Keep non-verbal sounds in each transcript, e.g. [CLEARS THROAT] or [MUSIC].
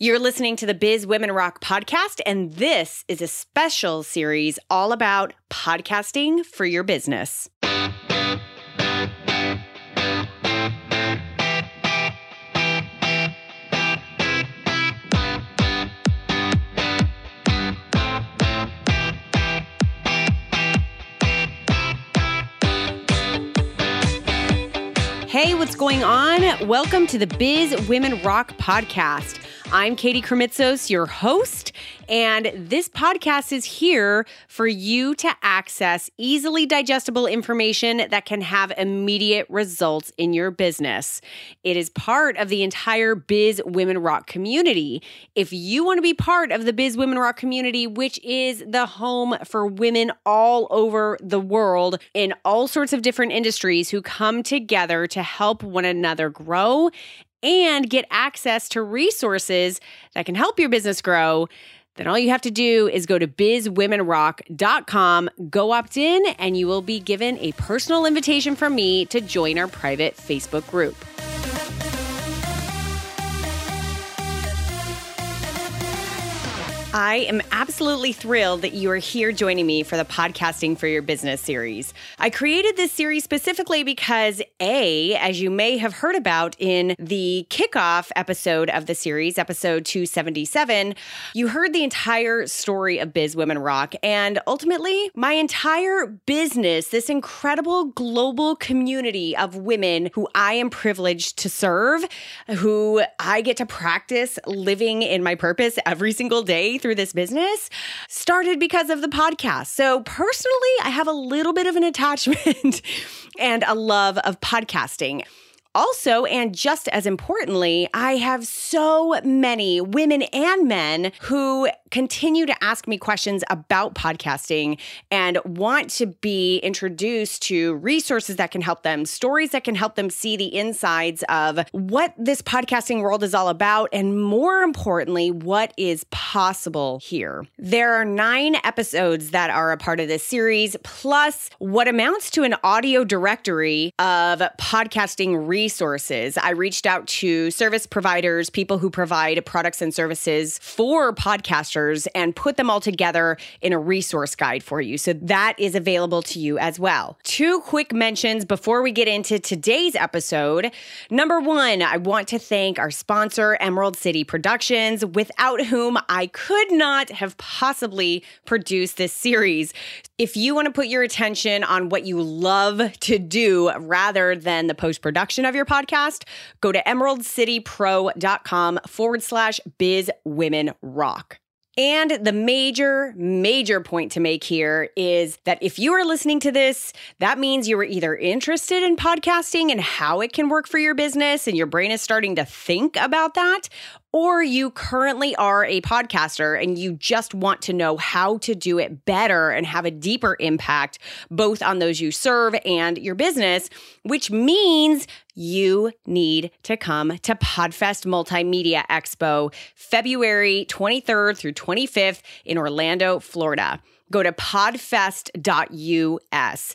You're listening to the Biz Women Rock podcast, and this is a special series all about podcasting for your business. Hey, what's going on? Welcome to the Biz Women Rock podcast. I'm Katie Krimitsos, your host, and this podcast is here for you to access easily digestible information that can have immediate results in your business. It is part of the entire Biz Women Rock community. If you want to be part of the Biz Women Rock community, which is the home for women all over the world in all sorts of different industries who come together to help one another grow and get access to resources that can help your business grow, then all you have to do is go to bizwomenrock.com, go opt in, and you will be given a personal invitation from me to join our private Facebook group. I am absolutely thrilled that you are here joining me for the Podcasting for Your Business series. I created this series specifically because, A, as you may have heard about in the kickoff episode of the series, episode 277, you heard the entire story of Biz Women Rock. And ultimately, my entire business, this incredible global community of women who I am privileged to serve, who I get to practice living in my purpose every single day through this business started because of the podcast. So, personally, I have a little bit of an attachment [LAUGHS] and a love of podcasting. Also, and just as importantly, I have so many women and men who continue to ask me questions about podcasting and want to be introduced to resources that can help them, stories that can help them see the insides of what this podcasting world is all about, and more importantly, what is possible here. There are nine episodes that are a part of this series, plus what amounts to an audio directory of podcasting resources resources. I reached out to service providers, people who provide products and services for podcasters, and put them all together in a resource guide for you. So that is available to you as well. Two quick mentions before we get into today's episode. Number one, I want to thank our sponsor, Emerald City Productions, without whom I could not have possibly produced this series. If you want to put your attention on what you love to do rather than the post production of your podcast, go to emeraldcitypro.com forward slash biz women rock. And the major, major point to make here is that if you are listening to this, that means you are either interested in podcasting and how it can work for your business, and your brain is starting to think about that, or you currently are a podcaster and you just want to know how to do it better and have a deeper impact both on those you serve and your business, which means you need to come to Podfest Multimedia Expo February 23rd through 25th in Orlando, Florida. Go to podfest.us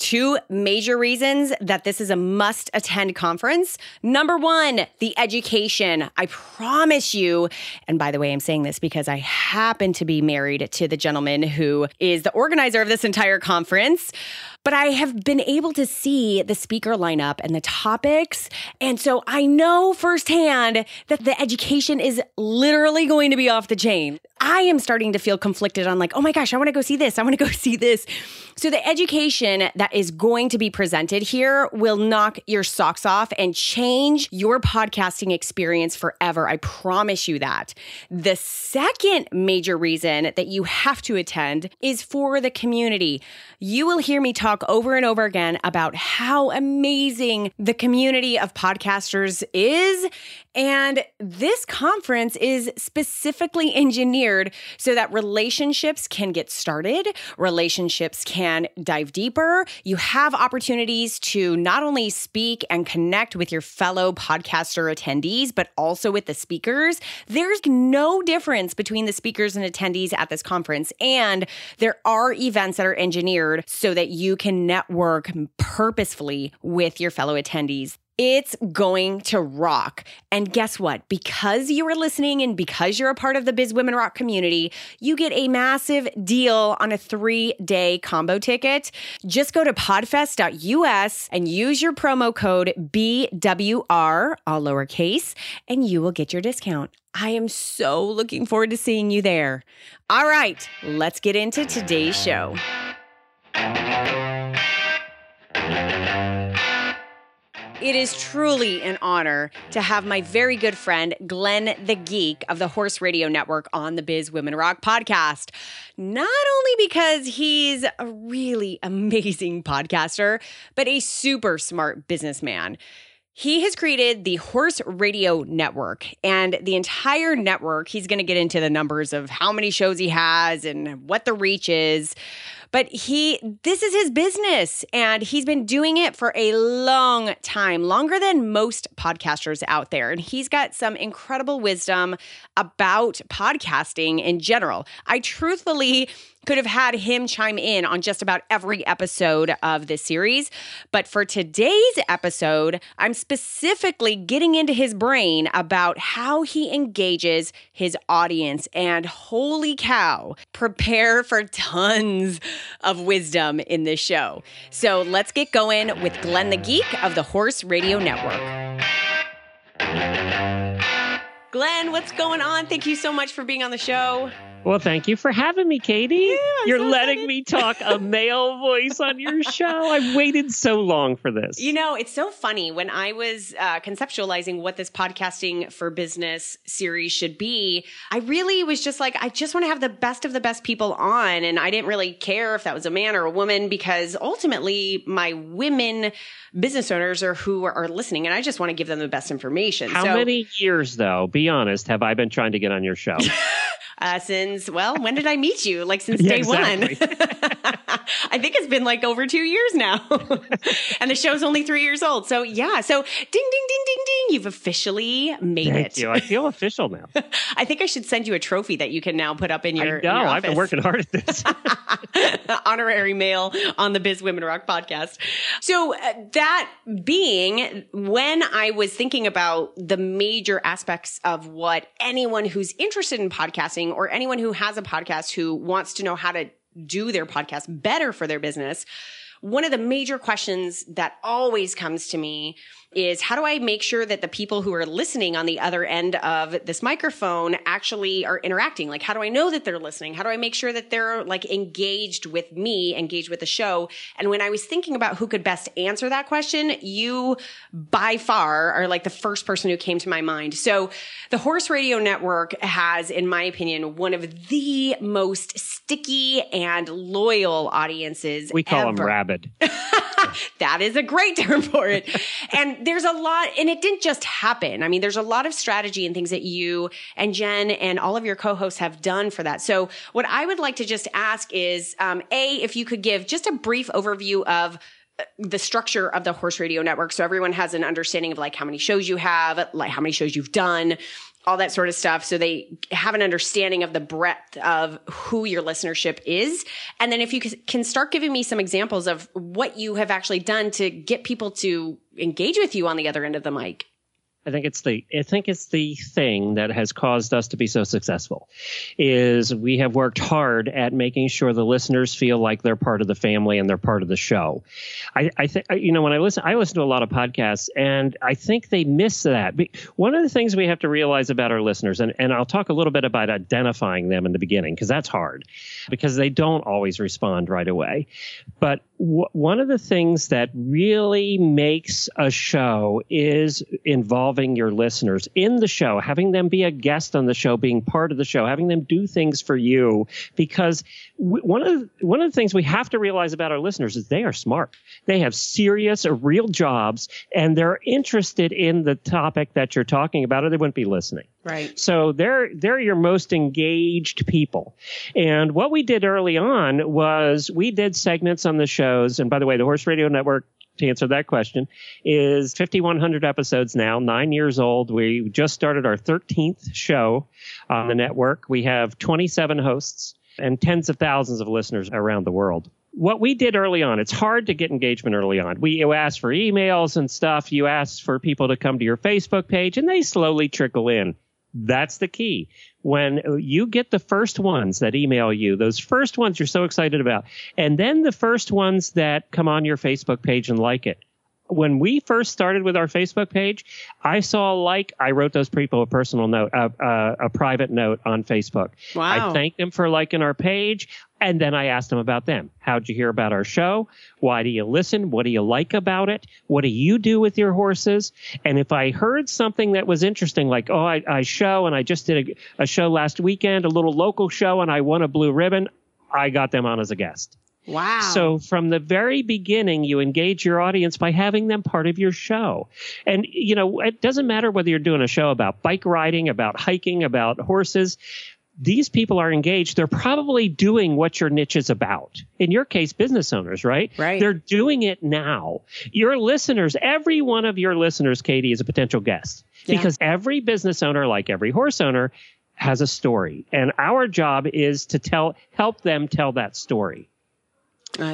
two major reasons that this is a must attend conference. Number one, the education. I promise you, and by the way, I'm saying this because I happen to be married to the gentleman who is the organizer of this entire conference but I have been able to see the speaker lineup and the topics. And so I know firsthand that the education is literally going to be off the chain. I am starting to feel conflicted on like, oh my gosh, I want to go see this. I want to go [LAUGHS] see this. So the education that is going to be presented here will knock your socks off and change your podcasting experience forever. I promise you that. The second major reason that you have to attend is for the community. You will hear me talk over and over again about how amazing the community of podcasters is and this conference is specifically engineered so that relationships can get started, relationships can dive deeper. You have opportunities to not only speak and connect with your fellow podcaster attendees, but also with the speakers. There's no difference between the speakers and attendees at this conference. And there are events that are engineered so that you can network purposefully with your fellow attendees. It's going to rock. And guess what? Because you are listening and because you're a part of the Biz Women Rock community, you get a massive deal on a three day combo ticket. Just go to podfest.us and use your promo code BWR, all lowercase, and you will get your discount. I am so looking forward to seeing you there. All right, let's get into today's show. It is truly an honor to have my very good friend, Glenn the Geek of the Horse Radio Network on the Biz Women Rock podcast. Not only because he's a really [LAUGHS] amazing podcaster, but a super smart businessman. He has created the Horse Radio Network and the entire network. He's going to get into the numbers of how many shows he has and what the reach is. But he, this is his business and he's been doing it for a long time, longer than most podcasters out there. And he's got some incredible wisdom about podcasting in general. I truthfully could have had him chime in on just about every episode of this series. But for today's episode, I'm specifically getting into his brain about how he engages his audience. And holy cow, prepare for tons of wisdom in this show. So let's get going with Glenn the Geek of the Horse Radio Network. Glenn, what's going on? Thank you so much for being on the show. Well, thank you for having me, Katie. Yeah, You're so letting me talk a male [LAUGHS] voice on your show. I've waited so long for this. You know, it's so funny when I was uh, conceptualizing what this podcasting for business series should be. I really was just like, I just want to have the best of the best people on. And I didn't really care if that was a man or a woman because ultimately my women business owners are who are, are listening and I just want to give them the best information. How so, many years, though, be honest, have I been trying to get on your show? [LAUGHS] Uh, since, well, when did I meet you? Like since [LAUGHS] Yeah, day one. [LAUGHS] [LAUGHS] I think it's been like over two years now. [LAUGHS] and the show's only three years old. So yeah. So ding, ding, ding, ding, ding. You've officially made Thank it. you. I feel official now. [LAUGHS] I think I should send you a trophy that you can now put up in your, I in know. your I've been working hard at this. honorary male on the Biz Women Rock podcast. So uh, that being when I was thinking about the major aspects of what anyone who's interested in podcasting or anyone who has a podcast who wants to know how to do their podcast better for their business, one of the major questions that always comes to me is how do I make sure that the people who are listening on the other end of this microphone actually are interacting? Like, how do I know that they're listening? How do I make sure that they're like engaged with me, engaged with the show? And when I was thinking about who could best answer that question, you by far are like the first person who came to my mind. So the Horse Radio Network has, in my opinion, one of the most sticky and loyal audiences. We call them rabid. [LAUGHS] that is a great term for it. and there's a lot, and it didn't just happen. I mean, there's a lot of strategy and things that you and Jen and all of your co-hosts have done for that. So what I would like to just ask is, um, A, if you could give just a brief overview of uh, the structure of the horse radio network so everyone has an understanding of like how many shows you have like how many shows you've done all that sort of stuff. So they have an understanding of the breadth of who your listenership is. And then if you can start giving me some examples of what you have actually done to get people to engage with you on the other end of the mic I think it's the I think it's the thing that has caused us to be so successful is we have worked hard at making sure the listeners feel like they're part of the family and they're part of the show. I, I think you know when I listen I listen to a lot of podcasts and I think they miss that. One of the things we have to realize about our listeners and, and I'll talk a little bit about identifying them in the beginning because that's hard because they don't always respond right away. But w- one of the things that really makes a show is involving your listeners in the show, having them be a guest on the show, being part of the show, having them do things for you. Because w- one of the, one of the things we have to realize about our listeners is they are smart. They have serious, or real jobs, and they're interested in the topic that you're talking about, or they wouldn't be listening. Right So they're they're your most engaged people. And what we did early on was we did segments on the shows. And by the way, the Horse Radio Network to answer that question is 5100 episodes now, 9 years old. We just started our 13th show on the network. We have 27 hosts and tens of thousands of listeners around the world. what we did early on, it's hard to get engagement early on. We you ask for emails and stuff. You ask for people to come to your Facebook page, and they slowly trickle in. That's the key. When you get the first ones that email you, those first ones you're so excited about, and then the first ones that come on your Facebook page and like it. When we first started with our Facebook page, I saw a like. I wrote those people a personal note, a, a, a private note on Facebook. Wow. I thanked them for liking our page. And then I asked them about them. How'd you hear about our show? Why do you listen? What do you like about it? What do you do with your horses? And if I heard something that was interesting, like, oh, I, I show and I just did a, a show last weekend, a little local show, and I won a blue ribbon, I got them on as a guest. Wow. So from the very beginning, you engage your audience by having them part of your show. And, you know, it doesn't matter whether you're doing a show about bike riding, about hiking, about horses these people are engaged. They're probably doing what your niche is about. In your case, business owners, right? Right. They're doing it now. Your listeners, every one of your listeners, Katie, is a potential guest Yeah. because every business owner, like every horse owner, has a story. And our job is to tell, help them tell that story.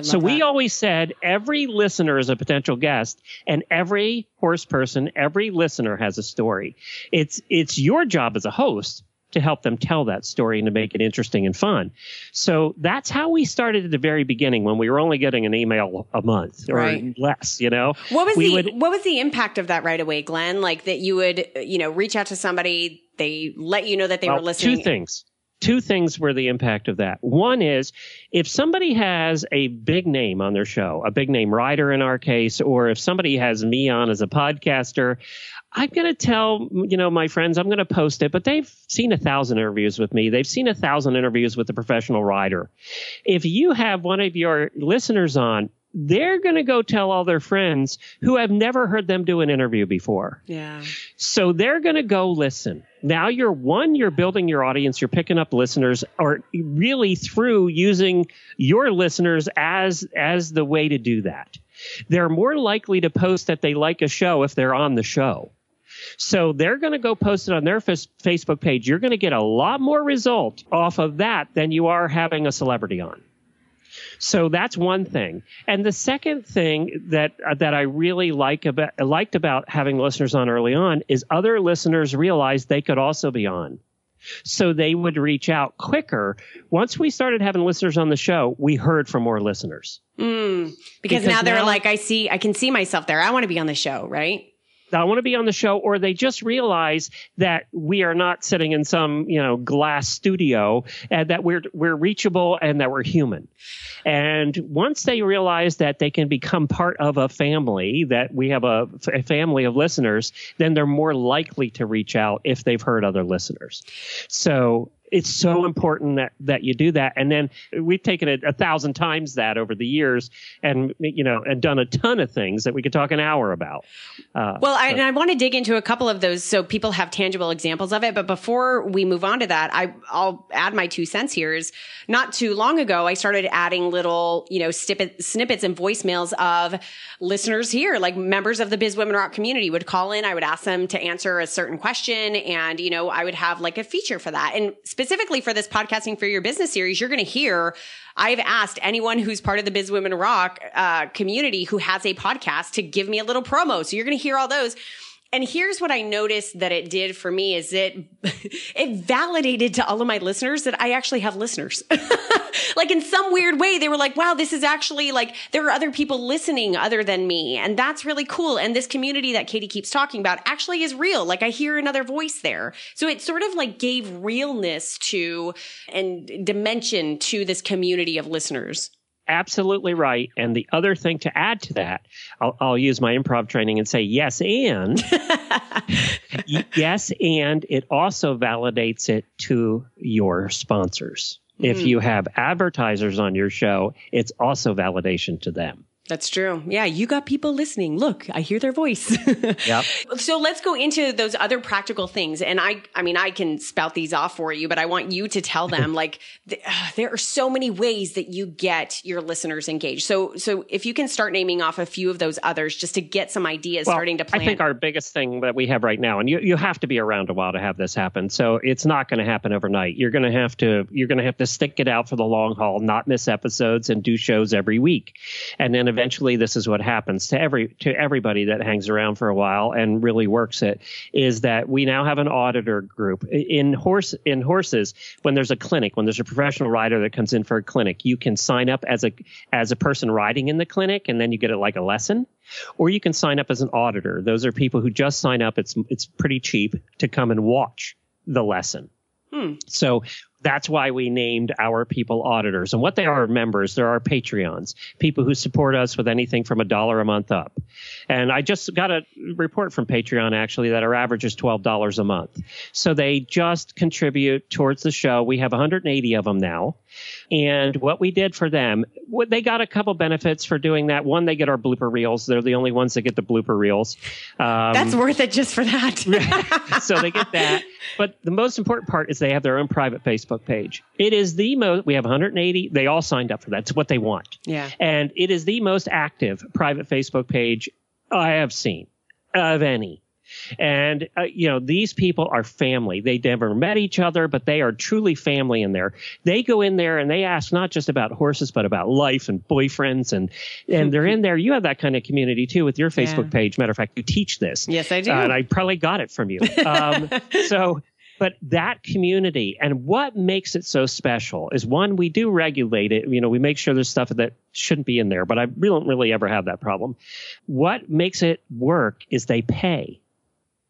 So we always said every listener is a potential guest and every horse person, every listener has a story. It's, it's your job as a host to help them tell that story and to make it interesting and fun. So that's how we started at the very beginning when we were only getting an email a month or Right. less, you know? What was we the would- what was the impact of that right away, Glenn? Like that you would you know reach out to somebody, they let you know that they Well, were listening. Two things. Two things were the impact of that. One is if somebody has a big name on their show, a big name writer in our case, or if somebody has me on as a podcaster, I'm going to tell, you know, my friends, I'm going to post it, but they've seen a thousand interviews with me. They've seen a thousand interviews with a professional writer. If you have one of your listeners on, they're going to go tell all their friends who have never heard them do an interview before. Yeah. So they're going to go listen. Now you're one, you're building your audience, you're picking up listeners, or really through using your listeners as as the way to do that. They're more likely to post that they like a show if they're on the show. So they're going to go post it on their fas- Facebook page. You're going to get a lot more result off of that than you are having a celebrity on. So that's one thing. And the second thing that uh, that I really like about liked about having listeners on early on is other listeners realized they could also be on. So they would reach out quicker. Once we started having listeners on the show, we heard from more listeners. Mm, because, Because now they're now- like, I see, I can see myself there. I want to be on the show, right? I want to be on the show, or they just realize that we are not sitting in some, you know, glass studio and that we're, we're reachable and that we're human. And once they realize that they can become part of a family, that we have a, a family of listeners, then they're more likely to reach out if they've heard other listeners. So it's so important that, that you do that. And then we've taken it a thousand times that over the years and, you know, and done a ton of things that we could talk an hour about. Uh, Well, I, and I want to dig into a couple of those so people have tangible examples of it. But before we move on to that, I, I'll add my two cents here. Is not too long ago, I started adding little, you know, snippet, snippets and voicemails of listeners here, like members of the Biz Women Rock community would call in. I would ask them to answer a certain question, and you know, I would have like a feature for that. And specifically for this podcasting for your business series, you're going to hear. I've asked anyone who's part of the Biz Women Rock uh, community who has a podcast to give me a little promo. So you're going to hear all those. And here's what I noticed that it did for me is it [LAUGHS] it validated to all of my listeners that I actually have listeners. [LAUGHS] like in some weird way, they were like, wow, this is actually like there are other people listening other than me. And that's really cool. And this community that Katie keeps talking about actually is real. Like I hear another voice there. So it sort of like gave realness to and dimension to this community of listeners. Absolutely right. And the other thing to add to that, I'll, I'll use my improv training and say yes, and [LAUGHS] yes, and it also validates it to your sponsors. If Mm. you have advertisers on your show, it's also validation to them. That's true. Yeah, you got people listening. Look, I hear their voice. [LAUGHS] Yep. So let's go into those other practical things. And I, I mean, I can spout these off for you, but I want you to tell them [LAUGHS] like th- uh, there are so many ways that you get your listeners engaged. So, so if you can start naming off a few of those others just to get some ideas Well, starting to plan. I think our biggest thing that we have right now, and you, you have to be around a while to have this happen. So it's not going to happen overnight. You're going to have to you're going to have to stick it out for the long haul, not miss episodes, and do shows every week. And then eventually, this is what happens to every to everybody that hangs around for a while and really works it. Is that we now have an auditor group in horse in horses. When there's a clinic, when there's a professional rider that comes in for a clinic, you can sign up as a as a person riding in the clinic, and then you get it like a lesson or you can sign up as an auditor. Those are people who just sign up. It's it's pretty cheap to come and watch the lesson. Hmm. So that's why we named our people auditors. And what they are members, there are Patreons, people who support us with anything from a dollar a month up. And I just got a report from Patreon actually that our average is $12 a month. So they just contribute towards the show. We have 180 of them now. And what we did for them, they got a couple benefits for doing that. One, they get our blooper reels. They're the only ones that get the blooper reels. Um, That's worth it just for that. [LAUGHS] so they get that. But the most important part is they have their own private Facebook page. It is the most, we have 180. They all signed up for that. It's what they want. yeah. And it is the most active private Facebook page I have seen of any. And, uh, you know, these people are family. They never met each other, but they are truly family in there. They go in there and they ask not just about horses, but about life and boyfriends. And, and they're in there. You have that kind of community too with your Facebook Yeah. page. Matter of fact, you teach this. Yes, I do. Uh, and I probably got it from you. Um, [LAUGHS] so, but that community and what makes it so special is one, we do regulate it. You know, we make sure there's stuff that shouldn't be in there, but I really don't really ever have that problem. What makes it work is they pay.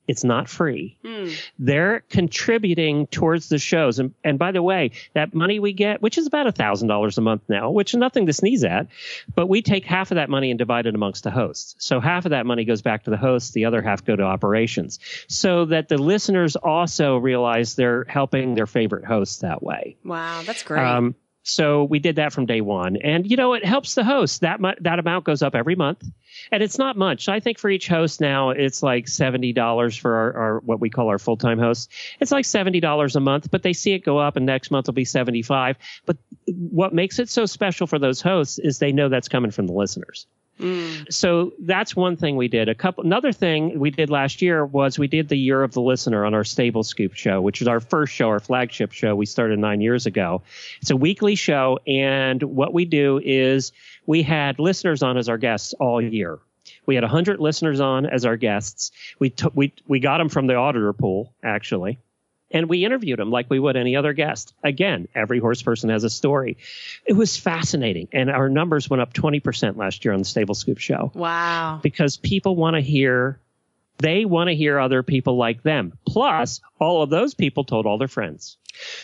It's not free. Hmm. They're contributing towards the shows. And, and by the way, that money we get, which is about $1,000 a month now, which is nothing to sneeze at, but we take half of that money and divide it amongst the hosts. So half of that money goes back to the hosts, the other half go to operations. So that the listeners also realize they're helping their favorite hosts that way. Wow, that's great. Um, so we did that from day one, and you know it helps the host. That mu- that amount goes up every month, and it's not much. I think for each host now it's like seventy dollars for our, our what we call our full time hosts. It's like seventy dollars a month, but they see it go up, and next month will be seventy five. But what makes it so special for those hosts is they know that's coming from the listeners. Mm. So that's one thing we did. A couple another thing we did last year was we did the year of the listener on our Stable Scoop show, which is our first show, our flagship show. We started nine years ago. It's a weekly show, and what we do is we had listeners on as our guests all year. We had 100 listeners on as our guests. We took we we got them from the auditor pool actually. And we interviewed him like we would any other guest. Again, every horse person has a story. It was fascinating. And our numbers went up 20% last year on the Stable Scoop show Wow. because people want to hear they want to hear other people like them plus all of those people told all their friends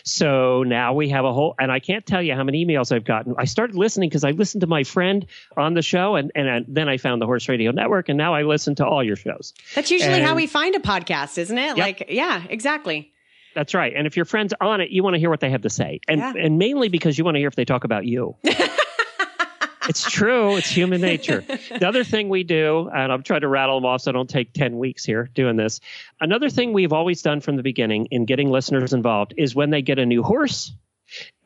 so now we have a whole and i can't tell you how many emails i've gotten i started listening because i listened to my friend on the show and, and I- then i found the horse radio network and now i listen to all your shows That's usually how we find a podcast, isn't it? Yep. Like, yeah, exactly. That's right and if your friends on it you want to hear what they have to say and Yeah. and mainly because you want to hear if they talk about you [LAUGHS] it's true. It's human nature. The other thing we do, and I'm trying to rattle them off so I don't take 10 weeks here doing this. Another thing we've always done from the beginning in getting listeners involved is when they get a new horse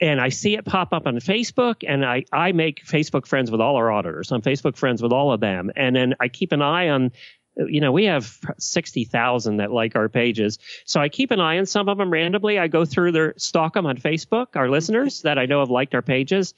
and I see it pop up on Facebook and I, I make Facebook friends with all our auditors. I'm Facebook friends with all of them. And then I keep an eye on you know, we have 60,000 that like our pages. So I keep an eye on some of them randomly. I go through their stalk them on Facebook, our listeners that I know have liked our pages.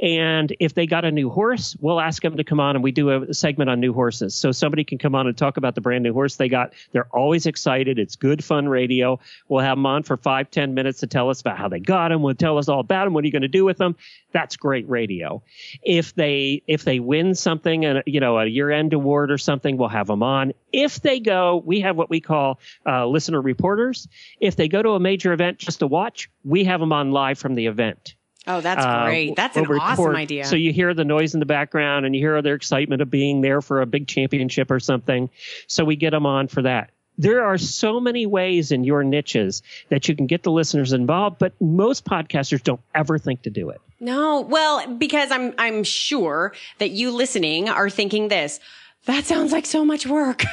And if they got a new horse, we'll ask them to come on and we do a segment on new horses. So somebody can come on and talk about the brand new horse they got. They're always excited. It's good, fun radio. We'll have them on for five, ten minutes to tell us about how they got them. We'll tell us all about them. What are you going to do with them? That's great radio. If they, if they win something and, you know, a year end award or something, we'll have them on. If they go, we have what we call uh, listener reporters. If they go to a major event just to watch, we have them on live from the event. Oh, that's Uh, great. That's an awesome record- idea. So you hear the noise in the background and you hear their excitement of being there for a big championship or something. So we get them on for that. there are so many ways in your niches that you can get the listeners involved, but most podcasters don't ever think to do it. No, well, because I'm I'm sure that you listening are thinking this. That sounds like so much work.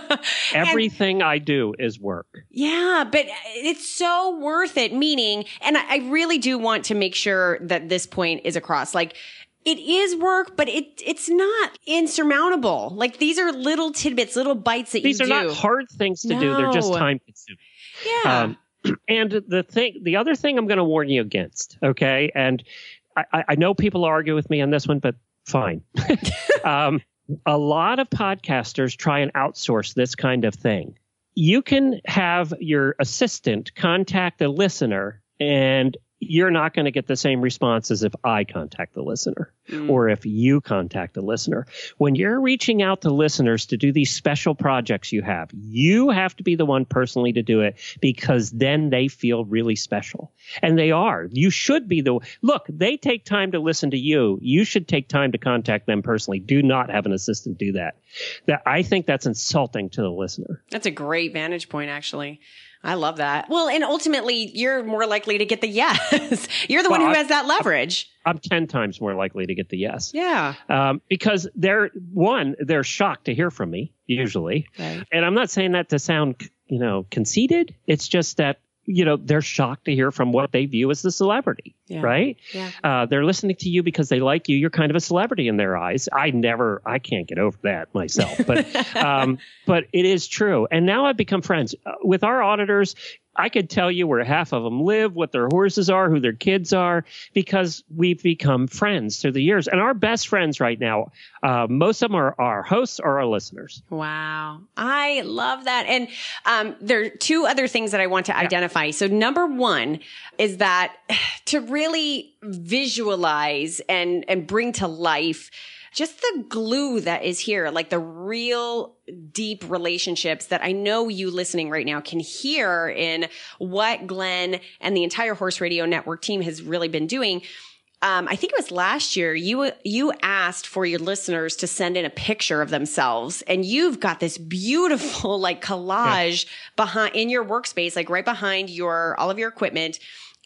[LAUGHS] Everything and, I do is work. Yeah, but it's so worth it. Meaning, and I, I really do want to make sure that this point is across. Like, it is work, but it it's not insurmountable. Like these are little tidbits, little bites that these you do. These are not hard things to no. do. They're just time consuming. Yeah. Um, [CLEARS THROAT] and the thing, the other thing I'm going to warn you against, okay? And I, I know people argue with me on this one, but fine. [LAUGHS] um, a lot of podcasters try and outsource this kind of thing. You can have your assistant contact a listener and you're not going to get the same response as if I contact the listener mm. or if you contact the listener. When you're reaching out to listeners to do these special projects you have, you have to be the one personally to do it because then they feel really special. And they are. You should be the look, they take time to listen to you. You should take time to contact them personally. Do not have an assistant do that. That I think that's insulting to the listener. That's a great vantage point actually. I love that. Well, and ultimately, you're more likely to get the yes. [LAUGHS] you're the well, one who I, has that leverage. I'm, I'm, 10 times more likely to get the yes. Yeah. Um, because they're, one, they're shocked to hear from me, usually. Right. And I'm not saying that to sound, you know, conceited. It's just that you know they're shocked to hear from what they view as the celebrity yeah. right yeah. Uh, they're listening to you because they like you you're kind of a celebrity in their eyes i never i can't get over that myself but [LAUGHS] um, but it is true and now i've become friends uh, with our auditors I could tell you where half of them live, what their horses are, who their kids are, because we've become friends through the years. And our best friends right now, uh, most of them are our hosts or our listeners. Wow. I love that. And um, there are two other things that I want to yeah. identify. So, number one is that [SIGHS] to really visualize and, and bring to life just the glue that is here, like the real deep relationships that I know you listening right now can hear in what Glenn and the entire Horse Radio Network team has really been doing. Um, I think it was last year you you asked for your listeners to send in a picture of themselves, and you've got this beautiful like collage yeah. behind in your workspace, like right behind your all of your equipment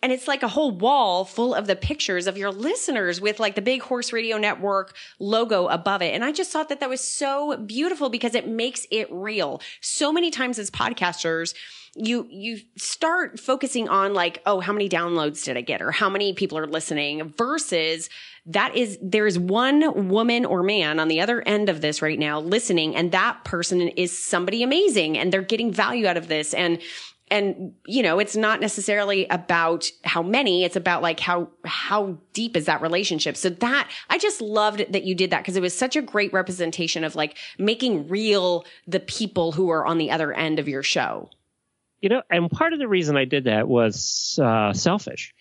and it's like a whole wall full of the pictures of your listeners with like the big horse radio network logo above it. And i just thought that that was so beautiful because it makes it real. So many times as podcasters you you start focusing on like oh how many downloads did i get or how many people are listening versus that is there's one woman or man on the other end of this right now listening and that person is somebody amazing and they're getting value out of this. And and you know it's not necessarily about how many it's about like how how deep is that relationship? So that i just loved that you did that because it was such a great representation of like making real the people who are on the other end of your show. You know and part of the reason i did that was uh, selfish.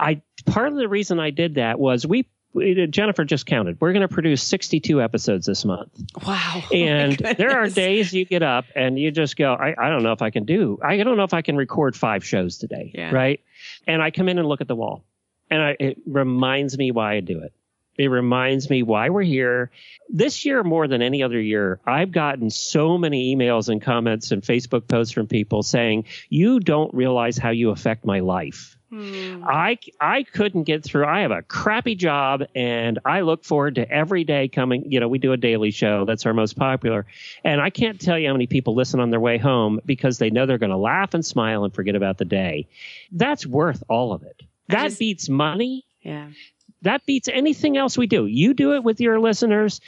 I part of the reason i did that was we Jennifer just counted. We're going to produce 62 episodes this month. Wow. [LAUGHS] Oh and oh there are days you get up and you just go, I, I don't know if I can do, I don't know if I can record five shows today. Yeah. Right. And I come in and look at the wall and I, it reminds me why I do it. It reminds me why we're here. This year, more than any other year, I've gotten so many emails and comments and Facebook posts from people saying, You don't realize how you affect my life. Hmm. I I couldn't get through. I have a crappy job, and I look forward to every day coming. You know, we do a daily show that's our most popular, and I can't tell you how many people listen on their way home because they know they're going to laugh and smile and forget about the day. That's worth all of it. That just, beats money. Yeah. That beats anything else we do. You do it with your listeners.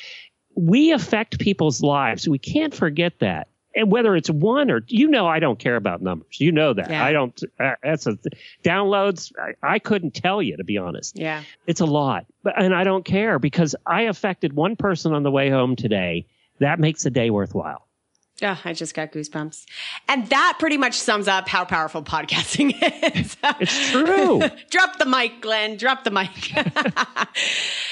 We affect people's lives. We can't forget that and whether it's one or you know, I don't care about numbers. You know that. Yeah. I don't. Uh, that's a downloads. I, I, couldn't tell you to be honest. Yeah, it's a lot, but and I don't care because I affected one person on the way home today. That makes the day worthwhile. Oh, I just got goosebumps. And that pretty much sums up how powerful podcasting [LAUGHS] is. it's true. [LAUGHS] Drop the mic, Glenn. Drop the mic. [LAUGHS]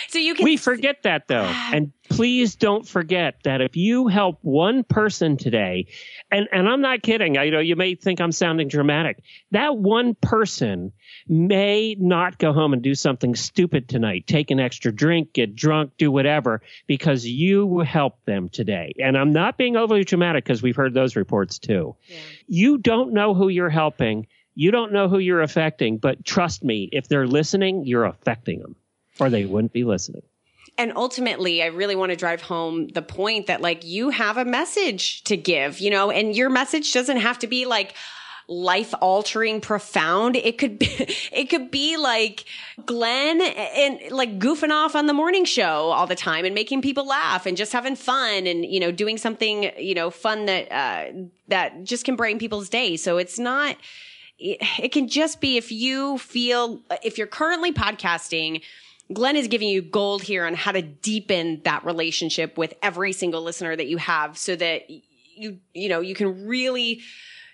so you can We forget that though. [SIGHS] And please don't forget that if you help one person today, and, and I'm not kidding, I, you know, you may think I'm sounding dramatic. That one person may not go home and do something stupid tonight, take an extra drink, get drunk, do whatever, because you helped them today. And I'm not being overly dramatic because we've heard those reports too. Yeah. You don't know who you're helping. You don't know who you're affecting, but trust me, if they're listening, you're affecting them or they wouldn't be listening and ultimately i really want to drive home the point that like you have a message to give you know? And your message doesn't have to be like life altering profound. It could be [LAUGHS] it could be like glenn and like goofing off on the morning show all the time and making people laugh and just having fun and you know doing something you know fun that uh that just can brighten people's day. So it's not it, it can just be if you feel if you're currently podcasting Glenn is giving you gold here on how to deepen that relationship with every single listener that you have so that you, you know, you can really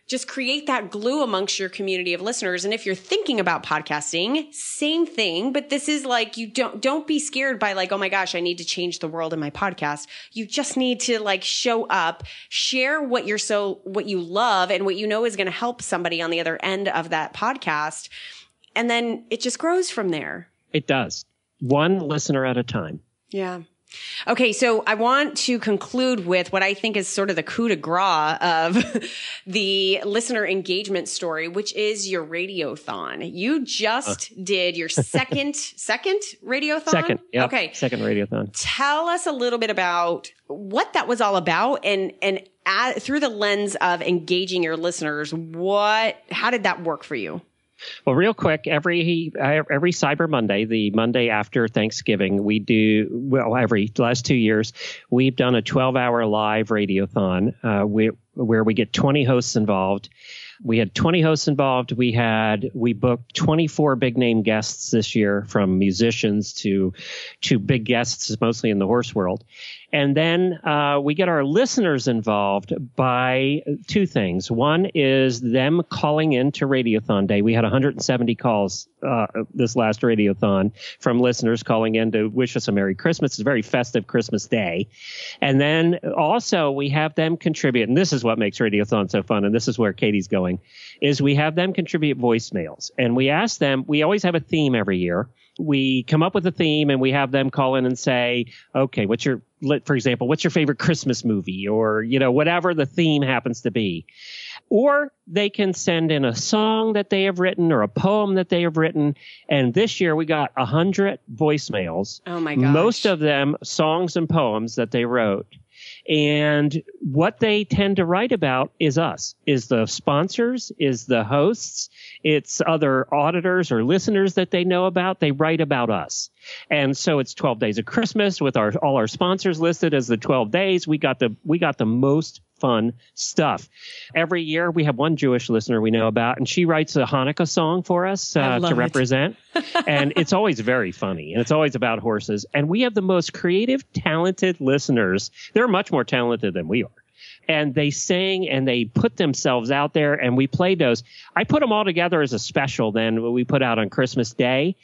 just create that glue amongst your community of listeners. And if you're thinking about podcasting, same thing, but this is like, you don't, don't be scared by like, oh my gosh, I need to change the world in my podcast. You just need to like show up, share what you're so, what you love and what you know is going to help somebody on the other end of that podcast. And then it just grows from there. It does one listener at a time. Yeah. Okay, so I want to conclude with what I think is sort of the coup de grace of [LAUGHS] the listener engagement story, which is your radiothon. You just uh. did your [LAUGHS] second second radiothon. Second, yeah. Okay, second radiothon. Tell us a little bit about what that was all about, and and at, through the lens of engaging your listeners, what how did that work for you? Well, real quick, every every Cyber Monday, the Monday after Thanksgiving, we do well every last two years we've done a 12 hour live radiothon uh, we, where we get 20 hosts involved. We had 20 hosts involved. We had we booked 24 big name guests this year, from musicians to to big guests, mostly in the horse world. And then uh, we get our listeners involved by two things. One is them calling in to Radiothon Day. We had 170 calls uh, this last Radiothon from listeners calling in to wish us a Merry Christmas. It's a very festive Christmas day. And then also we have them contribute, and this is what makes Radiothon so fun, and this is where Katie's going, is we have them contribute voicemails. And we ask them, we always have a theme every year we come up with a theme and we have them call in and say, okay, what's your, for example, what's your favorite Christmas movie or, you know, whatever the theme happens to be. Or they can send in a song that they have written or a poem that they have written. And this year we got a hundred voicemails. Oh my gosh. Most of them songs and poems that they wrote. And what they tend to write about is us, is the sponsors, is the hosts, it's other auditors or listeners that they know about. They write about us. And so it's 12 days of Christmas with our, all our sponsors listed as the 12 days. We got the, we got the most fun stuff. Every year we have one Jewish listener we know about, and she writes a Hanukkah song for us uh, to represent. [LAUGHS] and it's always very funny, and it's always about horses. And we have the most creative, talented listeners. They're much more talented than we are. And they sing and they put themselves out there, and we played those. I put them all together as a special then we put out on Christmas Day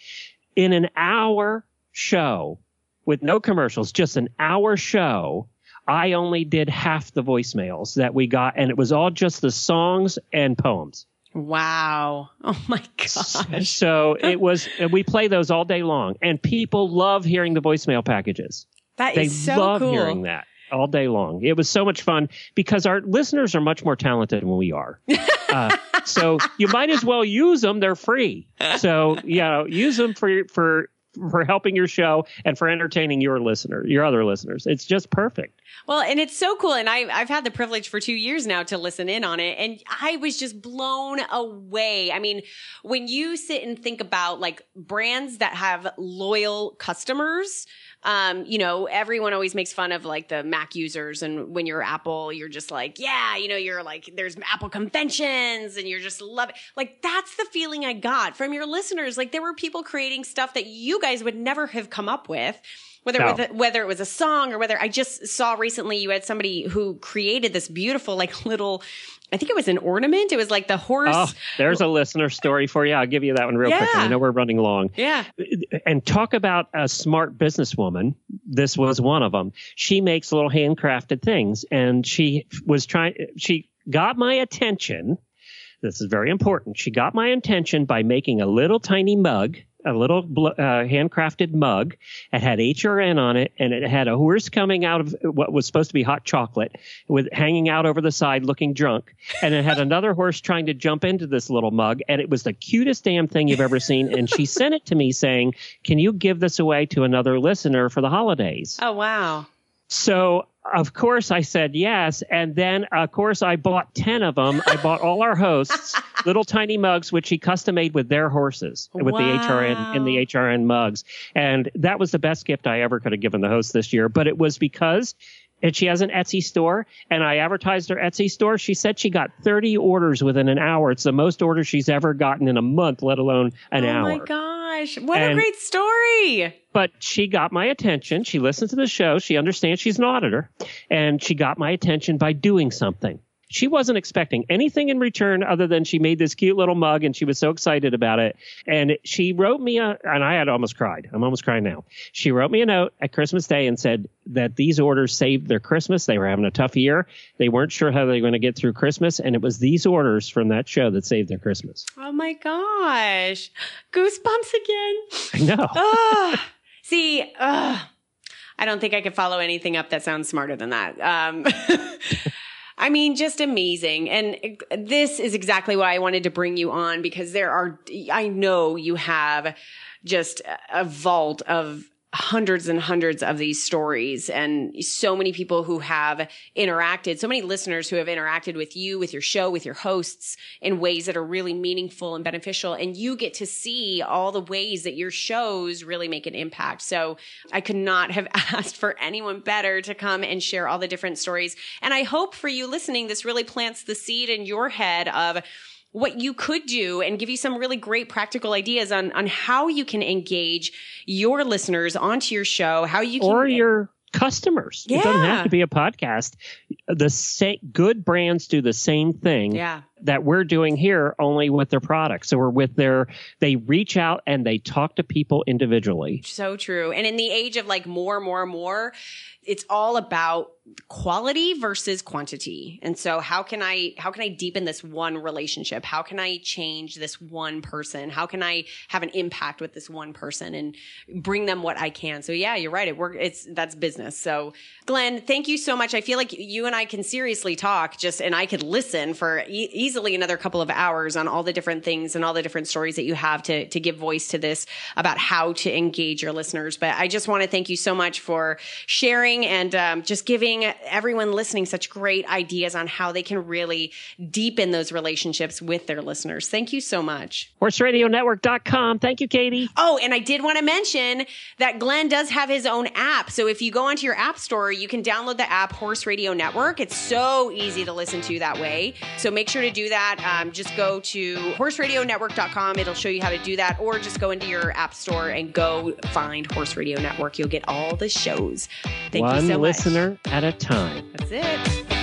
in an hour show with no commercials, just an hour show I only did half the voicemails that we got, and it was all just the songs and poems. Wow. Oh my gosh. So it was, we play those all day long, and people love hearing the voicemail packages. That they is so love cool. hearing that all day long. It was so much fun because our listeners are much more talented than we are. [LAUGHS] Uh, so you might as well use them. They're free. So, you know, use them for, for, for helping your show and for entertaining your listener, your other listeners. It's just perfect. Well, and it's so cool. And I, I've had the privilege for two years now to listen in on it. And I was just blown away. I mean, when you sit and think about like brands that have loyal customers, um, you know, everyone always makes fun of like the Mac users. And when you're Apple, you're just like, yeah, you know, you're like, there's Apple conventions and you're just loving. Like, that's the feeling I got from your listeners. Like, there were people creating stuff that you guys would never have come up with Whether No. it was a, whether it was a song or whether I just saw recently you had somebody who created this beautiful like little I think it was an ornament. It was like the horse. Oh, there's a listener story for you. I'll give you that one real quick. Yeah. I know we're running long. Yeah. and talk about a smart businesswoman. This was one of them. She makes little handcrafted things, and she was trying. She got my attention. This is very important. She got my attention by making a little tiny mug, a little uh, handcrafted mug. It had HRN on it, and it had a horse coming out of what was supposed to be hot chocolate, with hanging out over the side, looking drunk. And it had [LAUGHS] another horse trying to jump into this little mug, and it was the cutest damn thing you've ever seen. And she [LAUGHS] sent it to me saying, "Can you give this away to another listener for the holidays?" Oh wow. So of course I said yes, and then uh, of course I bought ten of them. I bought all our hosts [LAUGHS] little tiny mugs, which he custom made with their horses, with the HRN in the HRN mugs, and that was the best gift I ever could have given the host this year. But it was because. And she has an Etsy store, and I advertised her Etsy store. She said she got 30 orders within an hour. It's the most orders she's ever gotten in a month, let alone an oh hour my gosh. What a great story. but she got my attention. She listened to the show. She understands she's an auditor, and she got my attention by doing something. She wasn't expecting anything in return other than she made this cute little mug and she was so excited about it. And she wrote me a, and I had almost cried. I'm almost crying now. She wrote me a note at Christmas Day and said that these orders saved their Christmas. They were having a tough year. They weren't sure how they were going to get through Christmas. And it was these orders from that show that saved their Christmas. Oh my gosh. Goosebumps again. I know. [LAUGHS] Ah. See. I don't think I could follow anything up that sounds smarter than that. Um, [LAUGHS] I mean, just amazing. And this is exactly why I wanted to bring you on because there are, I know you have just a vault of hundreds and hundreds of these stories and so many people who have interacted, so many listeners who have interacted with you, with your show, with your hosts in ways that are really meaningful and beneficial. And you get to see all the ways that your shows really make an impact. So I could not have [LAUGHS] asked for anyone better to come and share all the different stories. And I hope for you listening, this really plants the seed in your head of what you could do and give you some really great practical ideas on, on how you can engage your listeners onto your show, how you can or your customers. It doesn't have to be a podcast. The same good brands do the same thing yeah. That we're doing here, only with their products. or with their they reach out and they talk to people individually. So true. And in the age of like more, more, more, it's all about quality versus quantity. And so how can I how can I deepen this one relationship? How can I change this one person? How can I have an impact with this one person and bring them what I can? So yeah, you're right. It work it's that's business. So Glenn, thank you so much. I feel like you and I can seriously talk just and I could listen for e- easily another couple of hours on all the different things and all the different stories that you have to to give voice to this about how to engage your listeners. But I just want to thank you so much for sharing and um, just giving everyone listening such great ideas on how they can really deepen those relationships with their listeners. Thank you so much. HorseRadioNetwork.com. Thank you, Katie. Oh, and I did want to mention that Glenn does have his own app. So if you go onto your app store, you can download the app Horse Radio Network. It's so easy to listen to that way. So make sure to do that. Um, just go to horseradionetwork.com. It'll show you how to do that, or just go into your app store and go find Horse Radio Network. You'll get all the shows. Thank One you so much. listener at a time. That's it.